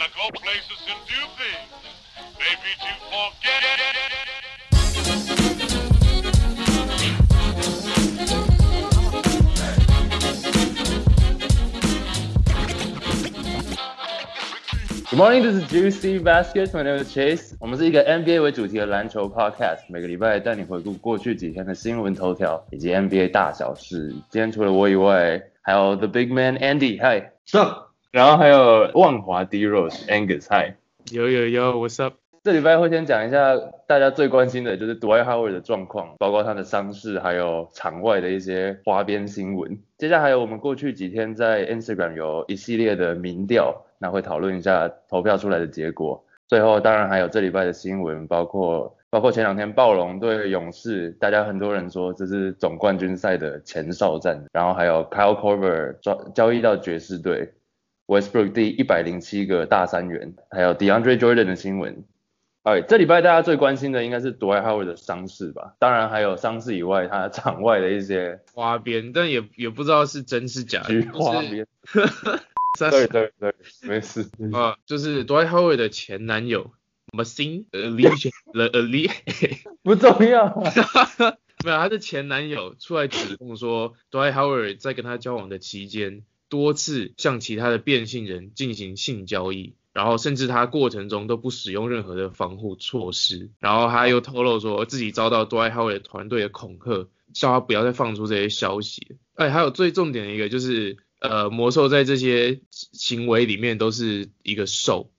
Gotta go places and do things. Maybe to forget. ，Good morning, this is Juicy Baskets. My name is Chase. 我们是一个 NBA 为主题的篮球 podcast，每个礼拜带你回顾过去几天的新闻头条以及 NBA 大小事。今天除了我以外，还有 The Big Man Andy, Hi. Sup？ 然后还有万华 D Rose Angus Hi。有有有，What's up？这礼拜会先讲一下大家最关心的就是 Dwight Howard 的状况，包括他的伤势，还有场外的一些花边新闻。接下来还有我们过去几天在 Instagram 有一系列的民调，那会讨论一下投票出来的结果。最后当然还有这礼拜的新闻，包括包括前两天暴龙对勇士，大家很多人说这是总冠军赛的前哨战。然后还有 Kyle Korver 交交易到爵士队。Westbrook 第一百零七个大三元，还有 DeAndre Jordan 的新闻。哎，这礼拜大家最关心的应该是 Dwight Howard 的伤势吧？当然还有伤势以外，他场外的一些花边，但也也不知道是真是假。菊花边。对对对，没事。啊，就是 Dwight Howard 的前男友 Machine Alicia Ali，不重要。没有，他的前男友出来指控说，Dwight Howard 在跟他交往的期间。多次向其他的变性人进行性交易，然后甚至他过程中都不使用任何的防护措施，然后他又透露说自己遭到 Dwight Howard 团队的恐吓，叫他不要再放出这些消息。哎，还有最重点的一个就是，呃，魔兽在这些行为里面都是一个受，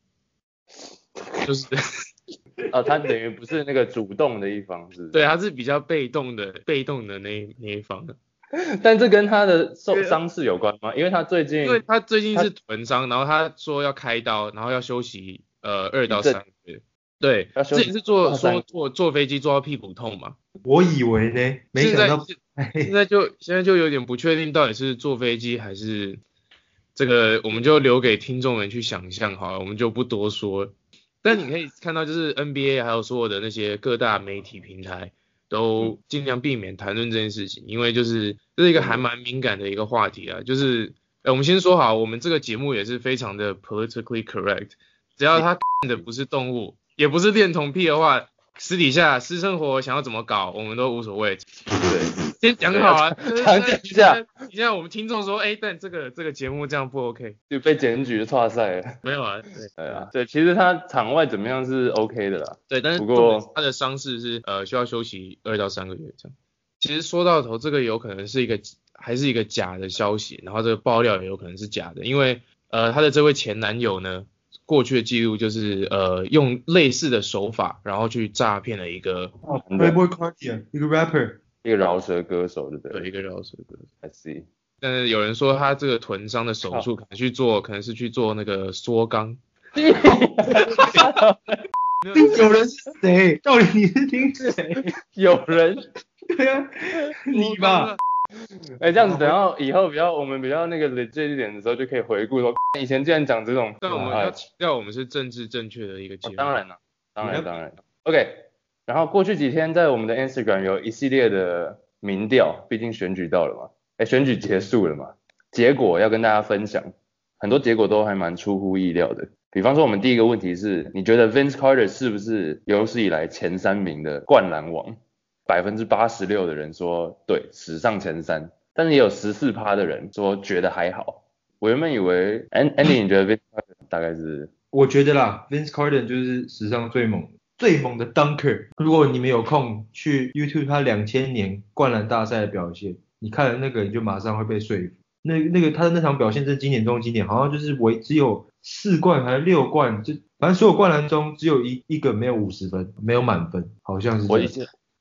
就是，啊，他等于不是那个主动的一方，是？对，他是比较被动的，被动的那那一方的。但这跟他的受伤势有关吗？因为他最近，因为他最近是臀伤，然后他说要开刀，然后要休息呃二到三个月。对，之前是坐说坐坐飞机坐到屁股痛嘛。我以为呢，没想到现在就现在就有点不确定到底是坐飞机还是这个，我们就留给听众们去想象好了，我们就不多说。但你可以看到，就是 NBA 还有所有的那些各大媒体平台。都尽量避免谈论这件事情，因为就是这是一个还蛮敏感的一个话题啊。就是，哎，我们先说好，我们这个节目也是非常的 politically correct，只要他的不是动物，也不是恋童癖的话。私底下私生活想要怎么搞，我们都无所谓。对，先讲好了，讲一下。你现在我们听众说，哎，但这个这个节目这样不 OK，就被检举差赛了。没有啊，对啊，对，其实他场外怎么样是 OK 的啦。对，但是不过他的伤势是呃需要休息二到三个月这样。其实说到头，这个有可能是一个还是一个假的消息，然后这个爆料也有可能是假的，因为呃他的这位前男友呢。过去的记录就是呃用类似的手法，然后去诈骗了一个 Playboy Cardi 一个 rapper，一个饶舌歌手，对不对？对，一个饶舌歌手。I see。但是有人说他这个臀伤的手术可能去做，可能是去做那个缩肛。有人是谁？到底你是听谁？有人？对啊，你吧。哎，这样子，等到以后比较我们比较那个 legit 一点的时候，就可以回顾说，以前竟然讲这种。但我们要强调我们是政治正确的一个节目。当然了，当然当然。OK，然后过去几天在我们的 Instagram 有一系列的民调，毕竟选举到了嘛，哎，选举结束了嘛，结果要跟大家分享，很多结果都还蛮出乎意料的。比方说，我们第一个问题是，你觉得 Vince Carter 是不是有史以来前三名的灌篮王？百分之八十六的人说对，史上前三，但是也有十四趴的人说觉得还好。我原本以为，Andy，你觉得 Vince Carter 大概是？我觉得啦，Vince Carter 就是史上最猛、最猛的 Dunker。如果你们有空去 YouTube 他两千年灌篮大赛的表现，你看了那个你就马上会被说服。那那个他的那场表现是经典中经典，好像就是唯只有四冠还是六冠，就反正所有灌篮中只有一一个没有五十分，没有满分，好像是。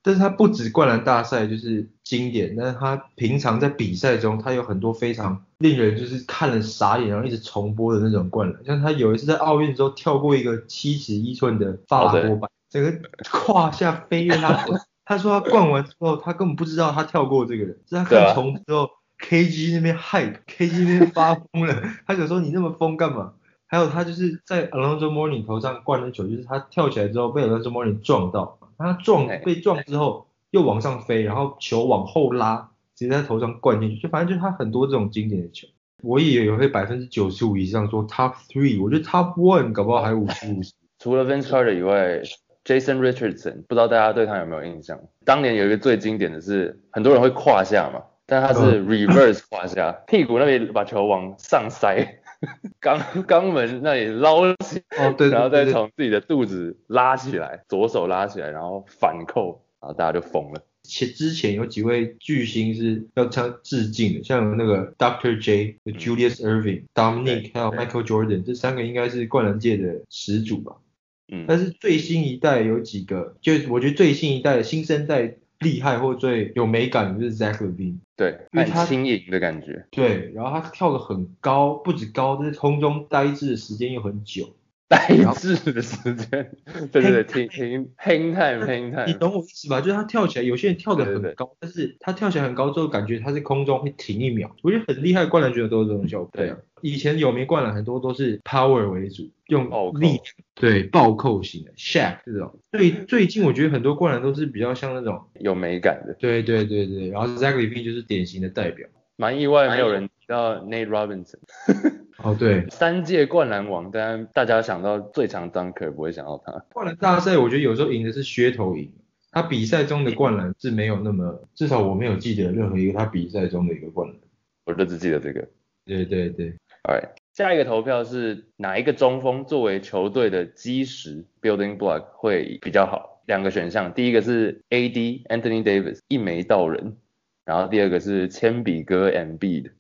但是他不止灌篮大赛就是经典，但是他平常在比赛中，他有很多非常令人就是看了傻眼，然后一直重播的那种灌篮。像他有一次在奥运的时候跳过一个七尺一寸的法国板，整个胯下飞跃他。他说他灌完之后，他根本不知道他跳过这个人，是他看重之后，KG 那边嗨，KG 那边发疯了。他想说你那么疯干嘛？还有他就是在 Alonzo Mourning 头上灌的球，就是他跳起来之后被 Alonzo Mourning 撞到。他撞被撞之后又往上飞，然后球往后拉，直接在头上灌进去，就反正就是他很多这种经典的球。我也有会百分之九十五以上说 top three，我觉得 top one 搞不好还五十五十。除了 Vince Carter 以外，Jason Richardson 不知道大家对他有没有印象？当年有一个最经典的是，很多人会胯下嘛，但他是 reverse 胯下，屁股那边把球往上塞，肛肛门那里捞起，哦，对，然后再从自己的肚子拉起来，左手拉起来，然后反扣，然后大家就疯了。前之前有几位巨星是要向致敬的，像有那个 Dr. J、Julius Irving、Dominic 还有对 Michael Jordan，这三个应该是灌篮界的始祖吧。嗯，但是最新一代有几个，就是我觉得最新一代的新生代厉害或最有美感的就是 Zach Levine。对，因为他很轻盈的感觉。对，然后他跳得很高，不止高，就是空中呆滞的时间又很久。呆滞的时间，对对对，停停 hang time hang 你 time，懂我意思吧？就是他跳起来，有些人跳得对对对很高，但是他跳起来很高之后，感觉他在空中会停一秒。我觉得很厉害的灌篮选手都是这种效果。对，以前有名灌篮很多都是 power 为主，用力量，对，暴扣型的 Shaq 这种。最最近我觉得很多灌篮都是比较像那种，有美感的。对对对对，然后 Zach Levine 就是典型的代表。蛮意外，没有人提到 Nate Robinson，哦，对，三届灌篮王，但大家想到最强 dunker 不会想到他。灌篮大赛我觉得有时候赢的是噱头赢，他比赛中的灌篮是没有那么，至少我没有记得任何一个他比赛中的一个灌篮。我就只记得这个。对对对，Alright，下一个投票是哪一个中锋作为球队的基石 building block 会比较好？两个选项，第一个是 AD Anthony Davis 一眉道人，然后第二个是铅笔哥 Embiid。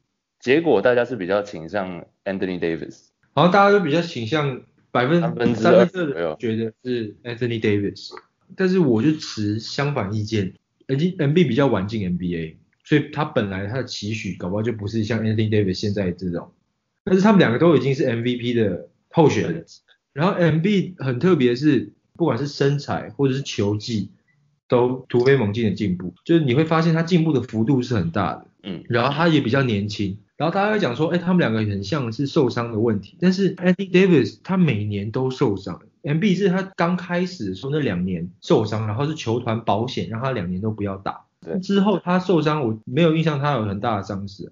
结果大家是比较倾向 Anthony Davis，好像大家都比较倾向百分之三分之二觉得是 Anthony Davis，但是我就持相反意见，N N B 比较晚进 NBA，所以他本来他的期许搞不好就不是像 Anthony Davis 现在这种，但是他们两个都已经是 MVP 的候选人，然后 M B 很特别是，不管是身材或者是球技，都突飞猛进的进步，就是你会发现他进步的幅度是很大的。嗯，然后他也比较年轻，然后大家会讲说，哎，他们两个很像是受伤的问题，但是 Anthony Davis 他每年都受伤，MB 是他刚开始的时候那两年受伤，然后是球团保险让他两年都不要打，对之后他受伤，我没有印象他有很大的伤势。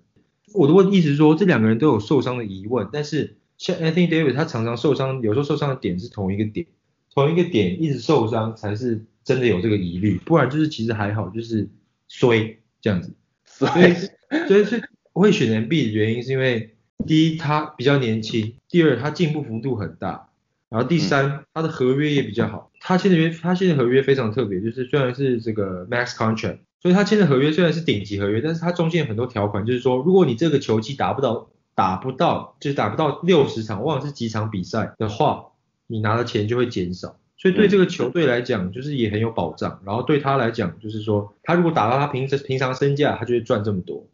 我的问意思是说，这两个人都有受伤的疑问，但是像 Anthony Davis 他常常受伤，有时候受伤的点是同一个点，同一个点一直受伤才是真的有这个疑虑，不然就是其实还好，就是衰这样子。所所以以，所以是我会选 MB 的原因是因为第一他比较年轻，第二他进步幅度很大，然后第三、他的合约也比较好。他签的约他签的合约非常特别，就是虽然是这个 max contract，所以他签的合约虽然是顶级合约，但是他中间有很多条款，就是说如果你这个球季达不到打不到就是打不到六十场，忘了是几场比赛的话，你拿的钱就会减少。所以对这个球队来讲，就是也很有保障。然后对他来讲，就是说他如果打到他平时平常身价，他就会赚这么多。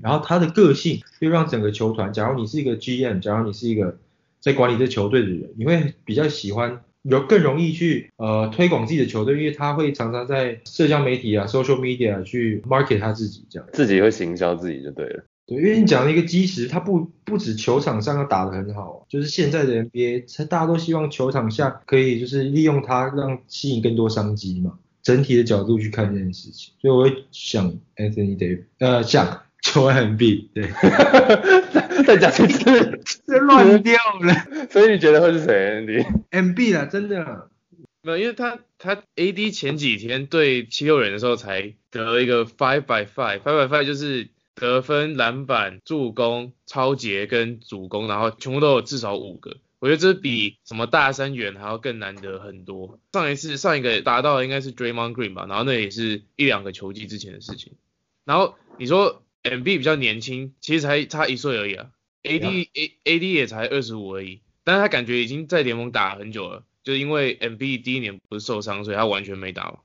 然后他的个性又让整个球团，假如你是一个 GM，假如你是一个在管理这球队的人，你会比较喜欢有更容易去呃推广自己的球队，因为他会常常在社交媒体啊、social media 去 market 他自己这样。自己会行销自己就对了。对，因为你讲了一个基石，他不不止球场上要打得很好，就是现在的 NBA，大家都希望球场下可以就是利用它，让吸引更多商机嘛。整体的角度去看这件事情，所以我会想 Anthony Davis，呃，想球 MB，对，再讲一次，这乱掉了所以你觉得会是谁？Andy？，MB 啦，真的啦，没有，因为他他 AD 前几天对七六人的时候才得了一个 five by five，five by five 就是得分、篮板、助攻、超节跟主攻，然后全部都有至少五个。我觉得这比什么大三元还要更难得很多。上一次上一个达到的应该是 Draymond Green 吧，然后那也是一两个球季之前的事情。然后你说 MB 比较年轻，其实才差一岁而已啊，AD A AD 也才二十五而已，但是他感觉已经在联盟打很久了，就是因为 MB 第一年不是受伤，所以他完全没打嘛。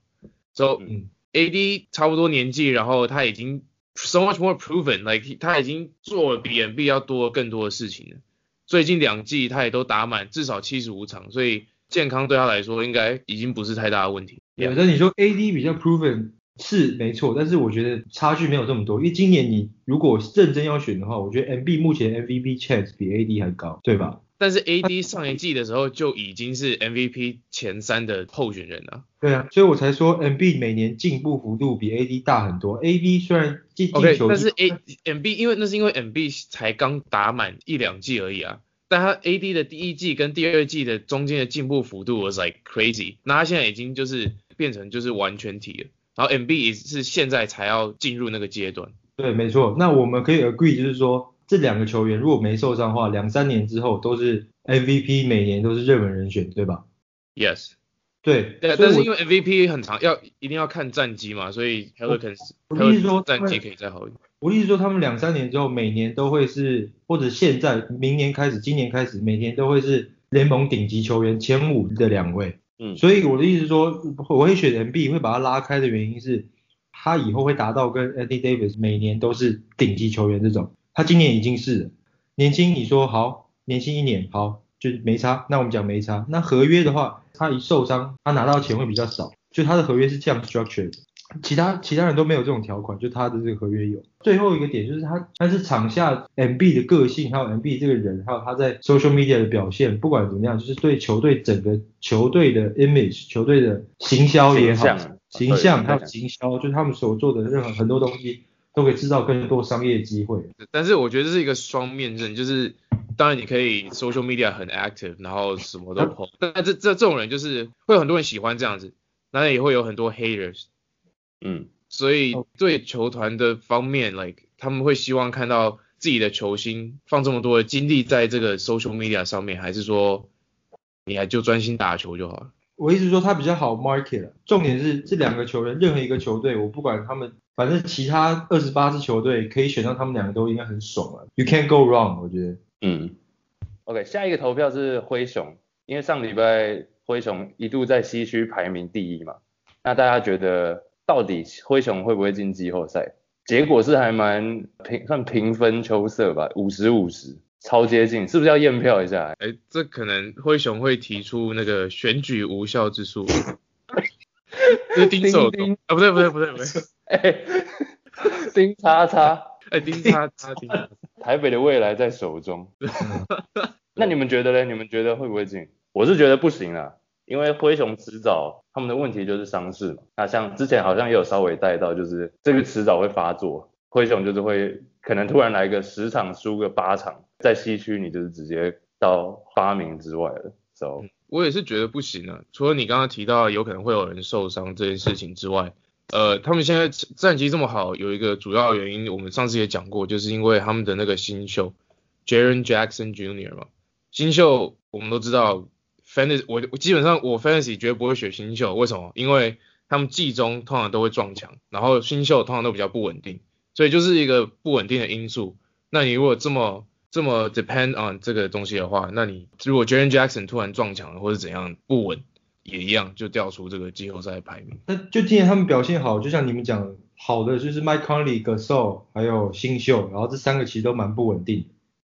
So 嗯 AD 差不多年纪，然后他已经 so much more proven，like 他已经做了比 MB 要多更多的事情了。最近两季他也都打满至少七十五场，所以健康对他来说应该已经不是太大的问题。有的你说 AD 比较 proven 是没错，但是我觉得差距没有这么多，因为今年你如果认真要选的话，我觉得 MB 目前 MVP chance 比 AD 还高，对吧？但是 AD 上一季的时候就已经是 MVP 前三的候选人了。对啊，所以我才说 MB 每年进步幅度比 AD 大很多。AD 虽然进进 OK，球但是 A MB 因为那是因为 MB 才刚打满一两季而已啊，但他 AD 的第一季跟第二季的中间的进步幅度 was like crazy，那他现在已经就是变成就是完全体了，然后 MB 也是现在才要进入那个阶段。对，没错。那我们可以 agree，就是说这两个球员如果没受伤的话，两三年之后都是 MVP，每年都是热门人选，对吧？Yes，对，对，所以我但是因为 MVP 很长，要一定要看战绩嘛，所以 Pelicans 我的意思说战绩可以再好一点。我意思说，他们两三年之后，每年都会是，或者现在明年开始，今年开始，每年都会是联盟顶级球员前五的两位。嗯所以我的意思说，我会选 MB，会把他拉开的原因是，他以后会达到跟 Andy Davis 每年都是顶级球员这种。他今年已经是了年轻，你说好，年轻一年好，就是没差。那我们讲没差。那合约的话，他一受伤，他拿到钱会比较少，就他的合约是这样 structure 的。其他其他人都没有这种条款，就他的这个合约有。最后一个点就是他，他是场下 MB 的个性，还有 MB 这个人，还有他在 social media 的表现，不管怎么样，就是对球队整个球队的 image、球队的行销也好形象，还有对行销，就是他们所做的任何很多东西，都可以制造更多商业机会。但是我觉得这是一个双面刃，就是当然你可以 social media 很 active，然后什么都 po，但这这这种人就是会有很多人喜欢这样子，当然也会有很多 haters，嗯，所以哦对球团的方面，like 他们会希望看到自己的球星放这么多的精力在这个 social media 上面，还是说你还就专心打球就好了？我一直说他比较好 market 了。重点是这两个球员，任何一个球队，我不管他们，反正其他二十八支球队可以选上他们两个都应该很爽了。You can't go wrong，我觉得。嗯，OK，下一个投票是灰熊，因为上礼拜灰熊一度在西区排名第一嘛，那大家觉得到底灰熊会不会进季后赛？结果是还蛮平，算平分秋色吧，五十五十，超接近，是不是要验票一下？哎，这可能灰熊会提出那个选举无效之诉，这是丁守中啊，不对不对不对不对，哎，丁叉叉，哎丁叉叉丁叉叉，台北的未来在手中。那你们觉得呢？你们觉得会不会进？我是觉得不行啊，因为灰熊迟早他们的问题就是伤势嘛。那像之前好像也有稍微带到，就是这个迟早会发作，灰熊就是会可能突然来个十场输个八场，在西区你就是直接到八名之外了。So 我也是觉得不行啊。除了你刚刚提到有可能会有人受伤这件事情之外，呃，他们现在战绩这么好，有一个主要原因，我们上次也讲过，就是因为他们的那个新秀 Jaren Jackson Jr. 嘛。新秀我们都知道，fantasy 我我基本上我 fantasy 绝对不会选新秀，为什么？因为他们季中通常都会撞墙，然后新秀通常都比较不稳定，所以就是一个不稳定的因素。那你如果这么这么 depend on 这个东西的话，那你如果 Jaren Jackson 突然撞墙了或者怎样不稳，也一样就掉出这个季后赛排名。那就今年他们表现好，就像你们讲，好的就是 Mike Conley、g a s o 还有新秀，然后这三个其实都蛮不稳定，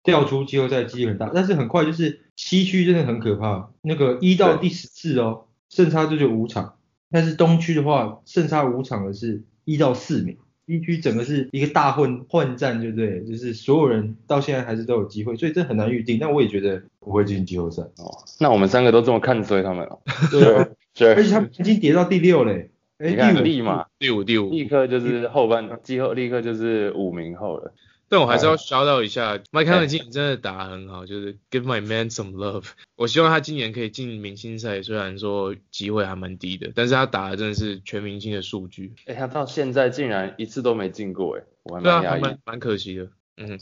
掉出季后赛几率很大。但是很快就是西区真的很可怕，那个一到第十次哦，胜差就就五场，但是东区的话胜差五场的是一到四名。一区整个是一个大混混战，对不对？就是所有人到现在还是都有机会，所以这很难预定。但我也觉得不会进季后赛。哦，那我们三个都这么看衰他们哦。对而且他们已经跌到第六嘞，哎，第五立马第五第五，立刻就是后半季后立刻就是五名后了。但我还是要 shout out 一下，Mike Conley 今年真的打得很好，就是 give my man some love。我希望他今年可以进明星赛，虽然说机会还蛮低的，但是他打的真的是全明星的数据。哎、他到现在竟然一次都没进过，哎，我还蛮讶异。还蛮蛮可惜的。嗯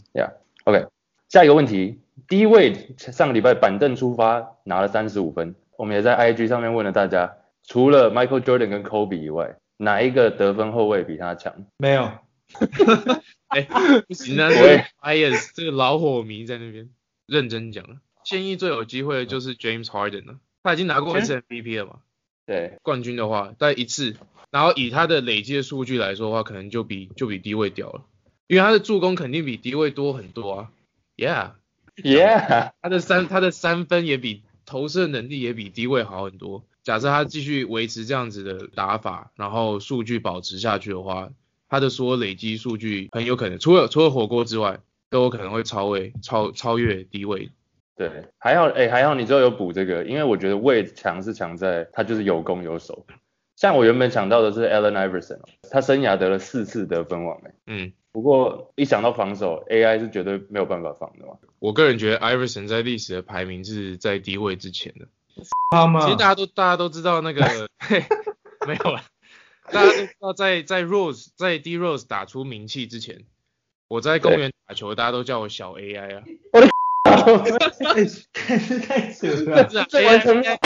，OK，下一个问题，第一位上个礼拜板凳出发拿了三十五分，我们也在 IG 上面问了大家，除了 Michael Jordan 跟 Kobe 以外，哪一个得分后卫比他强？没有，哎、不行啊，喂。这个 bias 这个老火迷在那边认真讲了。现役最有机会的就是 James Harden 了，他已经拿过一次 MVP 了嘛，对，冠军的话，但一次，然后以他的累积的数据来说的话，可能就比就比低位掉了，因为他的助攻肯定比低位多很多啊，Yeah，Yeah，他的三他的三分也比投射能力也比低位好很多。假设他继续维持这样子的打法，然后数据保持下去的话，他的所有累积数据很有可能，除了除了火锅之外，都有可能会超位超超越低位。对，还好，哎，还好你最后有补这个，因为我觉得魏强是强在他就是有攻有守。像我原本想到的是 Allen Iverson，他生涯得了四次得分王，哎，嗯，不过一想到防守，AI 是绝对没有办法防的嘛。我个人觉得 Iverson 在历史的排名是在低位之前的。他吗？其实大家都大家都知道那个，嘿，没有了，大家都知道在在 Rose 在 D Rose 打出名气之前，我在公园打球，大家都叫我小 AI 啊。哎，这太扯了。是啊这完全没有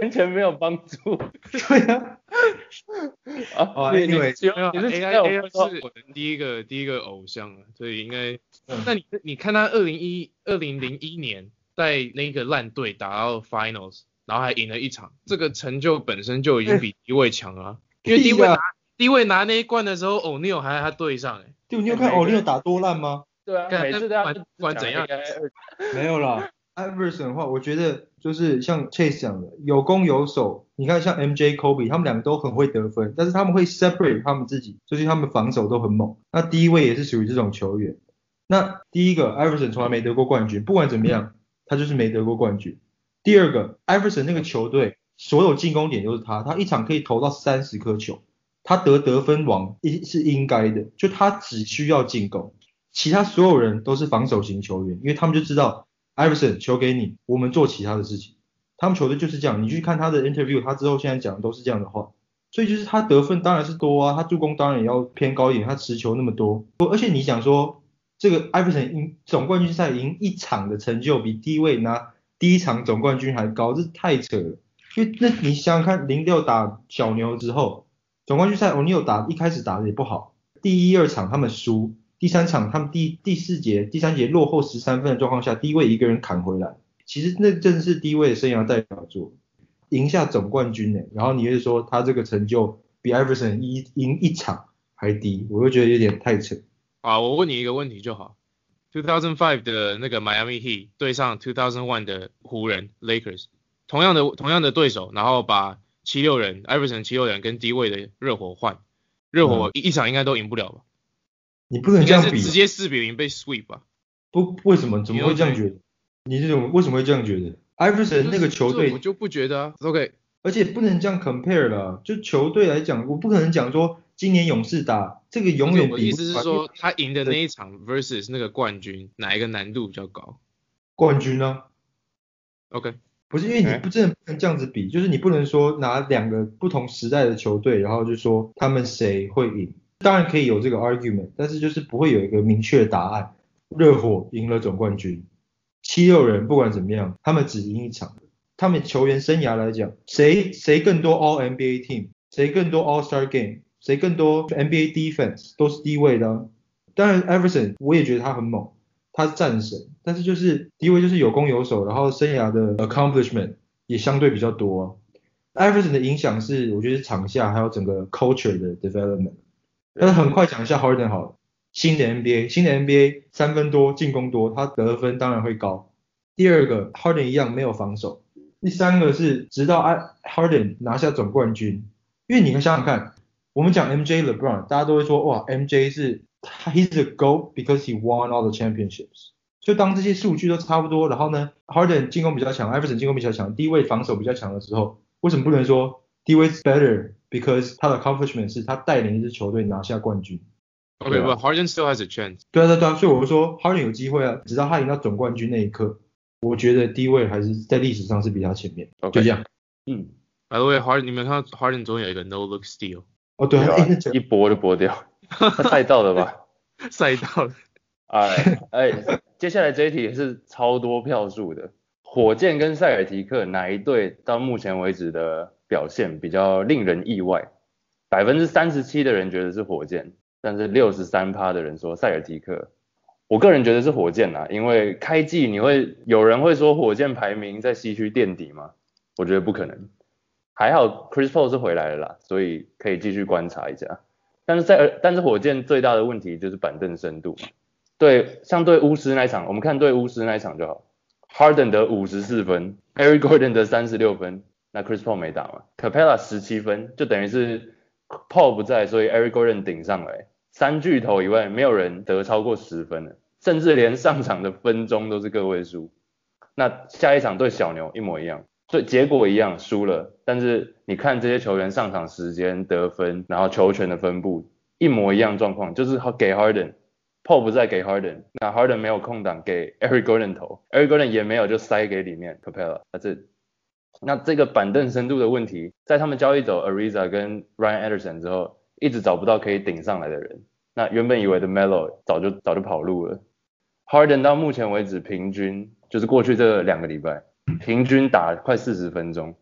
完全没有帮助对啊，啊！哦你你 anyway，只有没有你是 AI AI 是我的第一个第一个偶像啊，所以应该嗯。那你你看他二零一二零零一年在那个烂队打到 Finals，然后还赢了一场，这个成就本身就已经比低位强了啊。因为低位拿低位拿那一冠的时候，欧尼尔还在他队上哎、就你有看欧尼尔打多烂吗？对啊，干每次都要不管怎样 没有啦。Iverson 的话，我觉得就是像 Chase 讲的，有攻有守。你看像 MJ、Kobe，他们两个都很会得分，但是他们会 separate 他们自己，就是他们防守都很猛。那第一位也是属于这种球员。那第一个 Iverson 从来没得过冠军，不管怎么样，他就是没得过冠军。第二个 Iverson 那个球队所有进攻点都是他，他一场可以投到三十颗球，他得得分王应是应该的，就他只需要进攻，其他所有人都是防守型球员，因为他们就知道 Iverson 球给你，我们做其他的事情。他们球队就是这样，你去看他的 interview，他之后现在讲的都是这样的话。所以就是他得分当然是多啊，他助攻当然也要偏高一点，他持球那么多。而且你想说，这个 Iverson 赢总冠军赛赢一场的成就比低位拿第一场总冠军还高，这太扯了。因为那你想想看，零六打小牛之后，总冠军赛 O'Neal 打一开始打的也不好，第一二场他们输，第三场他们第第四节第三节落后十三分的状况下，低位一个人砍回来，其实那正是低位的生涯代表作，赢下总冠军呢。然后你又说他这个成就比 Iverson 一赢一场还低，我就觉得有点太扯。啊，我问你一个问题就好。2005的那个 Miami Heat 对上2001的湖人 Lakers，同样的同样的对手，然后把七六人 Iverson 七六人跟低位的热火换，热火一一场应该都赢不了吧？你不能这样比，直接四比零被 sweep 吧？不为什么怎么会这样觉得？你这种为什么会这样觉得？Iverson 那个球队我就不觉得啊。OK，而且不能这样 compare 了，就球队来讲，我不可能讲说今年勇士打这个永远我意思是说，他赢的那一场 versus 那个冠军，哪一个难度比较高冠军呢、？OK，不是因为你哎不真的不能这样子比，就是你不能说拿两个不同时代的球队，然后就说他们谁会赢。当然可以有这个 argument，但是就是不会有一个明确的答案。热火赢了总冠军，七六人不管怎么样，他们只赢一场。他们球员生涯来讲，谁谁更多 All NBA team，谁更多 All Star game，谁更多 NBA defense，都是低位的、当然 Everson 我也觉得他很猛，他是战神，但是就是低位就是有攻有守，然后生涯的 accomplishment 也相对比较多、啊。Everson 的影响是我觉得场下还有整个 culture 的 development。但是很快讲一下 Harden 好了，新的 NBA，新的 NBA 三分多，进攻多，他得分当然会高。第二个 Harden 一样没有防守。第三个是直到 Harden 拿下总冠军，因为你们想想看，我们讲 MJ LeBron，大家都会说哇 MJ 是 he's the GOAT because he won all the championships。就当这些数据都差不多，然后呢，Harden 进攻比较强，Iverson 进攻比较强，低位防守比较强的时候，为什么不能说低位 better because 他的 accomplishment 是他带领一支球队拿下冠军？OK，对啊不、Harden still has a chance。对啊对啊对啊，所以我就说 Harden 有机会啊，直到他赢到总冠军那一刻，我觉得低位还是在历史上是比较前面。OK 就这样。嗯，By the way，Harden，你们看到 Harden 总有一个 no look steal 哦对啊，一拨就拨掉，他赛道了吧？赛道的，哎哎，接下来这一题也是超多票数的，火箭跟塞尔提克哪一队到目前为止的表现比较令人意外？百分之三十七的人觉得是火箭，但是六十三趴的人说塞尔提克。我个人觉得是火箭啊，因为开季你会有人会说火箭排名在西区垫底吗？我觉得不可能。还好 Chris Paul 是回来了啦，所以可以继续观察一下。但是在但是火箭最大的问题就是板凳深度。对，像对巫师那一场，我们看对巫师那一场就好。Harden 得五十四分，Eric Gordon 得三十六分，那 Chris Paul 没打嘛？Capella 十七分，就等于是 Paul 不在，所以 Eric Gordon 顶上来。三巨头以外，没有人得超过十分的，甚至连上场的分钟都是个位数。那下一场对小牛一模一样，对结果一样输了，但是你看这些球员上场时间、得分，然后球权的分布一模一样状况，就是给 Harden，Paul 不再给 Harden，那 Harden 没有空档给 Eric Gordon 投，Eric Gordon 也没有就塞给里面 Capella，那这那这个板凳深度的问题，在他们交易走 Ariza 跟 Ryan Anderson 之后，一直找不到可以顶上来的人。那原本以为的 Melo 早就早就跑路了。Harden 到目前为止平均就是过去这两个礼拜平均打快四十分钟，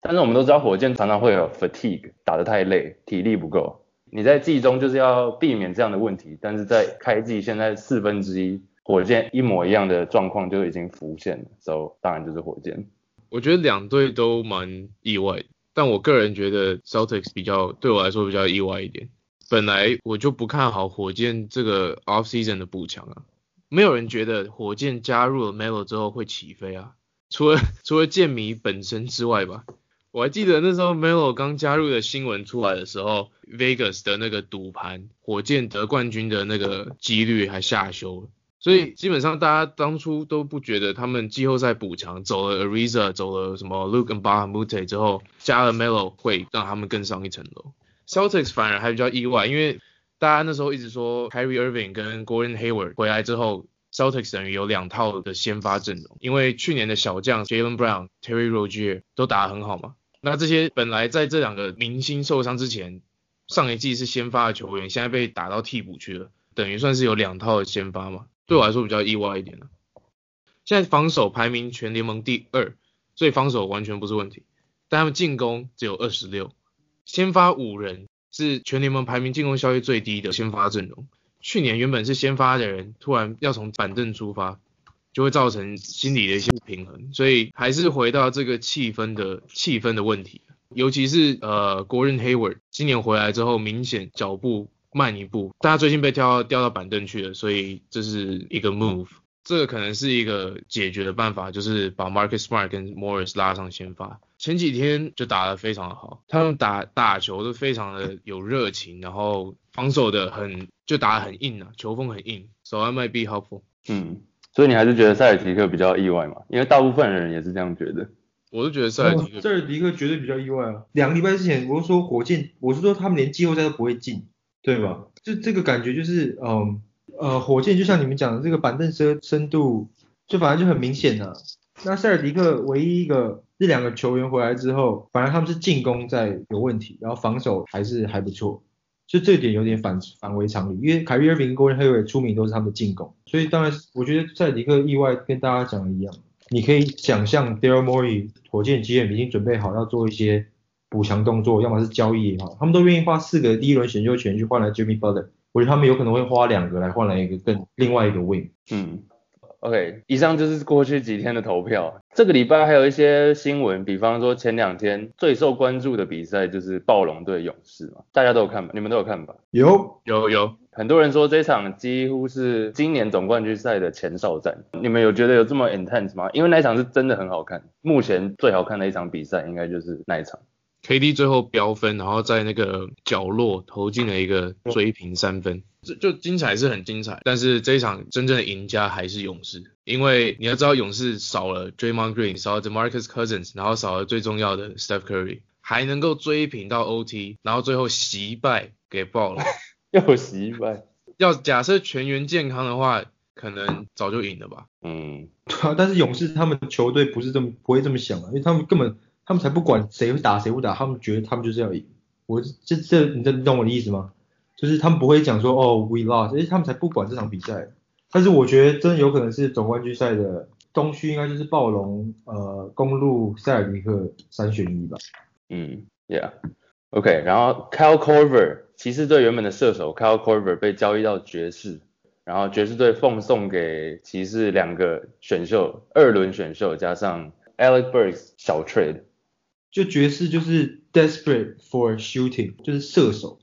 但是我们都知道火箭常常会有 fatigue 打得太累，体力不够。你在季中就是要避免这样的问题，但是在开季现在四分之一火箭一模一样的状况就已经浮现了，so 当然就是火箭。我觉得两队都蛮意外，但我个人觉得 Celtics 比较对我来说比较意外一点。本来我就不看好火箭这个 off season 的补强啊，没有人觉得火箭加入了 Melo 之后会起飞啊，除了 除了剑迷本身之外吧。我还记得那时候 Melo 刚加入的新闻出来的时候，Vegas 的那个赌盘，火箭得冠军的那个几率还下修。所以基本上大家当初都不觉得他们季后赛补强走了 Ariza，走了什么 Luke 跟 Bahamute 之后，加了 Melo 会让他们更上一层楼。Celtics 反而还比较意外，因为大家那时候一直说 Kyrie Irving 跟 Gordon Hayward 回来之后，Celtics 等于有两套的先发阵容，因为去年的小将 Jalen Brown、Terry Rozier 都打得很好嘛。那这些本来在这两个明星受伤之前，上一季是先发的球员，现在被打到替补去了，等于算是有两套的先发嘛。对我来说比较意外一点了。现在防守排名全联盟第二，所以防守完全不是问题。但他们进攻只有二十六，先发五人是全联盟排名进攻效率最低的先发阵容。去年原本是先发的人，突然要从板凳出发，就会造成心理的一些不平衡。所以还是回到这个气氛的气氛的问题，尤其是呃，Gordon Hayward 今年回来之后，明显脚步。慢一步，大家最近被调调到板凳去了，所以这是一个 move，这个可能是一个解决的办法，就是把 Marcus Smart 跟 Morris 拉上先发。前几天就打得非常的好，他们打打球都非常的有热情，然后防守的很就打得很硬啊，球风很硬，so I might be helpful。嗯，所以你还是觉得塞尔提克比较意外嘛？因为大部分人也是这样觉得。我是觉得塞尔提克，塞尔提克绝对比较意外啊。两个礼拜之前我是说火箭，我是说他们连季后赛都不会进。对吧？就这个感觉就是，嗯，呃，火箭就像你们讲的这个板凳深深度，就反正就很明显了。那塞尔迪克唯一一个这两个球员回来之后，反正他们是进攻在有问题，然后防守还是还不错，就这点有点反反为常理。因为凯瑞尔宾、戈登黑尾出名都是他们的进攻，所以当然我觉得塞尔迪克意外跟大家讲的一样，你可以想象 Daryl Morey 火箭基院已经准备好要做一些。补强动作，要么是交易也好，他们都愿意花四个第一轮选秀权去换来 Jimmy Butler，我觉得他们有可能会花两个来换来一个更另外一个 win。嗯，OK，以上就是过去几天的投票，这个礼拜还有一些新闻，比方说前两天最受关注的比赛就是暴龙对勇士嘛，大家都有看吧？你们都有看吧？有有有，很多人说这场几乎是今年总冠军赛的前哨战，你们有觉得有这么 intense 吗？因为那一场是真的很好看，目前最好看的一场比赛应该就是那一场。KD 最后飙分，然后在那个角落投进了一个追平三分，这就精彩是很精彩。但是这一场真正的赢家还是勇士，因为你要知道勇士少了 Draymond Green，少了 Demarcus Cousins，然后少了最重要的 Steph Curry，还能够追平到 OT，然后最后惜败给爆 了，又惜败。要假设全员健康的话，可能早就赢了吧。嗯，对啊，但是勇士他们球队不是这么不会这么想啊，因为他们根本。他们才不管谁会打谁不打，他们觉得他们就是要赢。我这这你这懂我的意思吗？就是他们不会讲说哦 we lost，因为他们才不管这场比赛。但是我觉得真有可能是总冠军赛的东区应该就是暴龙、呃公路、塞尔迪克三选一吧。嗯，Yeah，OK。然后 Kyle Korver 骑士队原本的射手 Kyle Korver 被交易到爵士，然后爵士队奉送给骑士两个选秀，二轮选秀加上 Alex Burks 小 trade。就爵士就是 desperate for shooting，就是射手，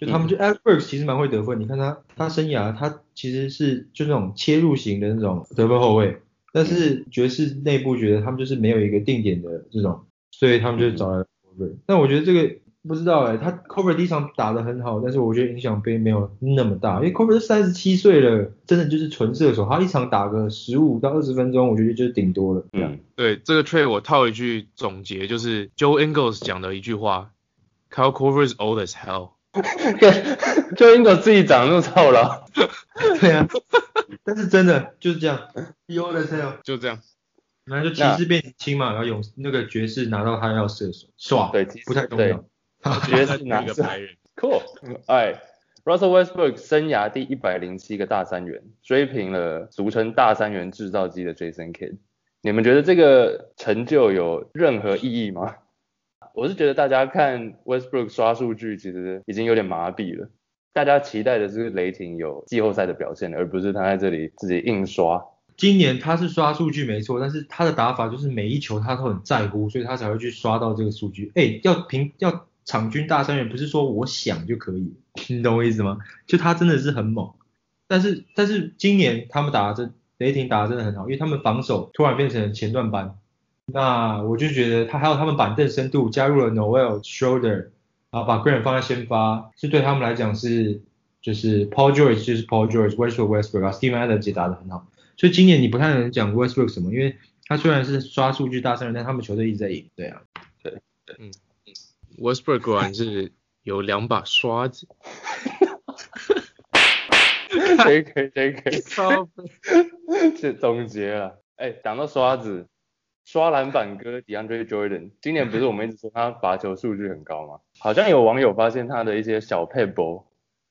就他们就 Alex Burks 其实蛮会得分，你看他他生涯他其实是就那种切入型的那种得分后卫，但是爵士内部觉得他们就是没有一个定点的这种，所以他们就找来 Cover。但我觉得这个不知道哎、他 Cover 第一场打得很好，但是我觉得影响并没有那么大，因为 Cover 三十七岁了，真的就是纯射手，他一场打个十五到二十分钟，我觉得就是顶多了。嗯，对这个 trade 我套一句总结，就是 Joe Ingles 讲的一句话，Kyle Korver is old as hell。就英国自己长那么操劳，对啊，但是真的就是这样，有的是有，就这样，然后就骑士变年轻嘛，然后勇那个爵士拿到他要射手，爽，对，不太重对。要。爵士拿一个白人。Cool，哎，Russell Westbrook 生涯第一百零七个大三元，追平了俗称大三元制造机的 Jason Kidd。你们觉得这个成就有任何意义吗？我是觉得大家看 Westbrook 刷数据，其实已经有点麻痹了。大家期待的是雷霆有季后赛的表现，而不是他在这里自己硬刷。今年他是刷数据没错，但是他的打法就是每一球他都很在乎，所以他才会去刷到这个数据。哎，要平要场均大三元，不是说我想就可以，你懂我意思吗？就他真的是很猛，但是但是今年他们打的真雷霆打的真的很好，因为他们防守突然变成前段班，那我就觉得他还有他们板凳深度加入了 Noel Shoulder，然后把 Grant 放在先发，是对他们来讲是就是 Paul George 就是 Paul George，Westbrook Westbrook 啊，Steven Adams 也打得很好。所以今年你不太能讲 Westbrook 什么，因为他虽然是刷数据大三人，但他们球队一直在赢。对啊，对，对嗯 Westbrook 果然是有两把刷子。J.K. J.K. 超这总 结了。哎，讲到刷子，刷篮板哥 DeAndre Jordan，今年不是我们一直说他罚球数据很高吗？好像有网友发现他的一些小 p e b l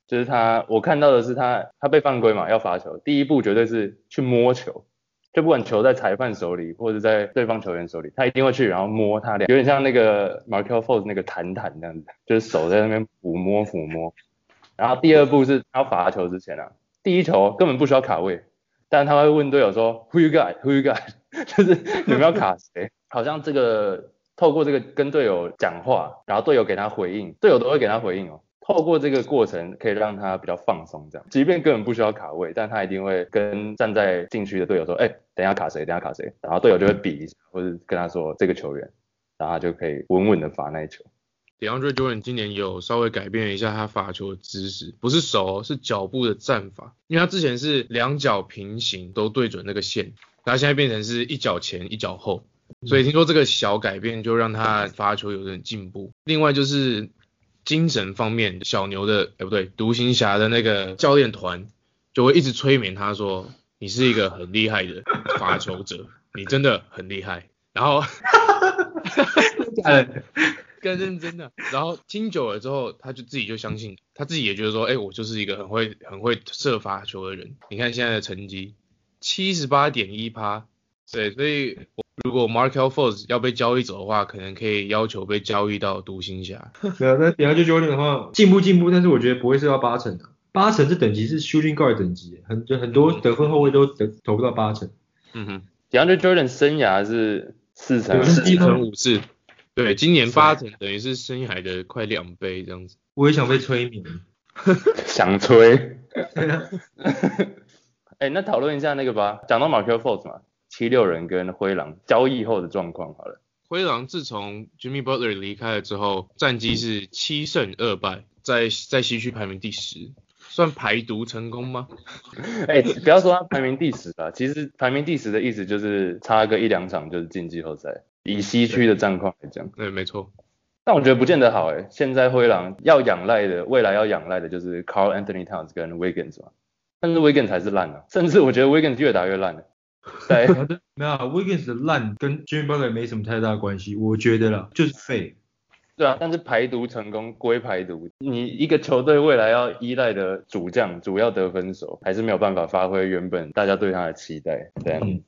就是他，我看到的是他，他被犯规嘛，要罚球，第一步绝对是去摸球，就不管球在裁判手里或者在对方球员手里，他一定会去然后摸他俩，有点像那个 Markel Fultz 那个弹弹那样子，就是手在那边抚摸抚摸。然后第二步是他罚球之前啊，第一球根本不需要卡位，但他会问队友说 Who you got? Who you got? 就是你们要卡谁？好像这个透过这个跟队友讲话，然后队友给他回应，队友都会给他回应哦。透过这个过程可以让他比较放松，这样，即便根本不需要卡位，但他一定会跟站在禁区的队友说，哎、等一下卡谁，等一下卡谁，然后队友就会比一下，或者跟他说这个球员，然后他就可以稳稳的罚那一球。DeAndre Jordan 今年有稍微改变一下他罚球的姿势，不是手哦，是脚步的站法，因为他之前是两脚平行都对准那个线，他现在变成是一脚前一脚后，所以听说这个小改变就让他发球有点进步。另外就是精神方面，小牛的哎不对，独行侠的那个教练团就会一直催眠他说，你是一个很厉害的发球者，你真的很厉害。然后呃，更认真的。然后听久了之后，他就自己就相信，他自己也觉得说，哎、我就是一个很会很会射罚球的人。你看现在的成绩，七十八点一趴，对，所以我如果 Markel Force 要被交易走的话，可能可以要求被交易到独行侠。对啊，那等下就 Jordan 的话进步进步，但是我觉得不会是到八成的，八成这等级是 shooting guard 等级，很就很多得分后卫都得投不到八成。嗯哼，DeAndre Jordan 生涯是四成对四是成五次，对，今年八成等于是生涯的快两倍这样子。我也想被催眠。想催。对啊，哎，那讨论一下那个吧，讲到 Markel Fultz 嘛，七六人跟灰狼交易后的状况好了。灰狼自从 Jimmy Butler 离开了之后，战绩是七胜二败，在在西区排名第十，算排毒成功吗？哎、不要说他排名第十啊，其实排名第十的意思就是差个一两场就是进季后赛。以西区的战况来讲，对，没错，但我觉得不见得好哎、现在灰狼要仰赖的，未来要仰赖的就是 Carl Anthony Towns 跟 Wiggins 嘛，但是 Wiggins 才是烂啊，甚至我觉得 Wiggins 越打越烂了。对，没有啊 Wiggins 的烂跟 Jimmy Butler 没什么太大关系，我觉得啦，就是废。对啊，但是排毒成功归排毒，你一个球队未来要依赖的主将、主要得分手，还是没有办法发挥原本大家对他的期待。对啊、嗯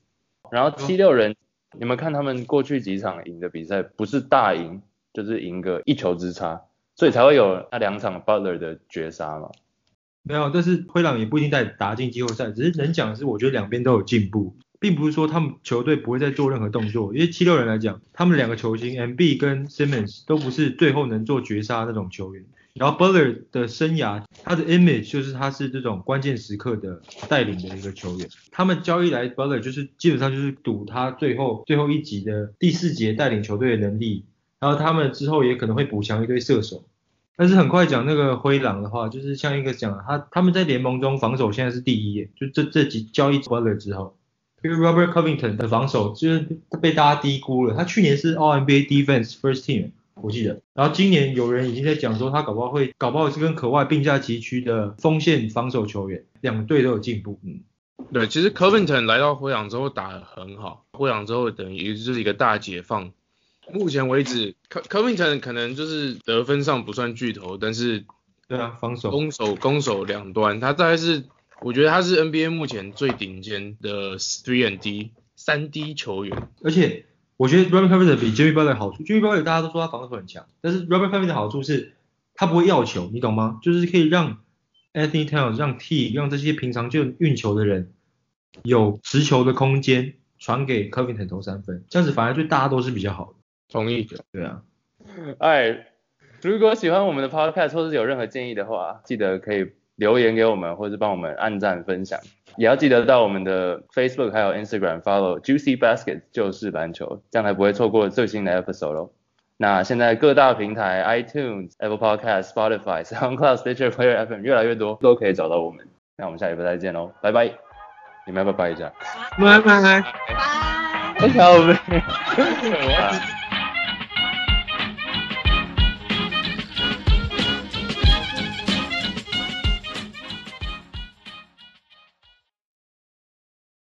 然后七六人，你们看他们过去几场赢的比赛，不是大赢，就是赢个一球之差，所以才会有那两场 Butler 的绝杀嘛。没有，但是灰狼也不一定在打进季后赛，只是能讲的是，我觉得两边都有进步，并不是说他们球队不会再做任何动作。因为七六人来讲，他们两个球星 MB 跟 Simmons 都不是最后能做绝杀那种球员。然后 Butler 的生涯，他的 image 就是他是这种关键时刻的带领的一个球员。他们交易来 Butler 就是基本上就是赌他最后最后一集的第四节带领球队的能力。然后他们之后也可能会补强一堆射手。但是很快讲那个灰狼的话，就是像一个讲他他们在联盟中防守现在是第一，就这这几交易 Butler 之后，因为 Robert Covington 的防守就是被大家低估了，他去年是 All NBA Defense First Team，我记得，然后今年有人已经在讲说他搞不好会搞不好是跟可外并驾齐驱的锋线防守球员，两队都有进步，嗯。对，其实 Covington 来到灰狼之后打得很好，灰狼之后等于就是一个大解放。目前为止，Covington 可能就是得分上不算巨头，但是对啊，防守、攻守、攻守两端，他大概是我觉得他是 NBA 目前最顶尖的 three and D 三 D 球员。而且我觉得 Robert Covington 比 Jimmy Butler 好处，Jimmy Butler 大家都说他防守很强，但是 Robert Covington 的好处是他不会要球，你懂吗？就是可以让 Anthony Towns、让 T、让这些平常就运球的人有持球的空间，传给 Covington 投三分，这样子反而对大家都是比较好的。同意。对啊，哎，如果喜欢我们的 podcast 或是有任何建议的话，记得可以留言给我们，或者帮我们按赞分享。也要记得到我们的 Facebook 还有 Instagram follow Juicy Basket 就是篮球，这样才不会错过最新的 episode 喽。那现在各大平台 iTunes、Apple Podcast、Spotify、SoundCloud、Stitcher、Player FM 越来越多，都可以找到我们。那我们下一波再见喽，拜拜！你们要不要拜一下？拜拜。拜。拜拜。我要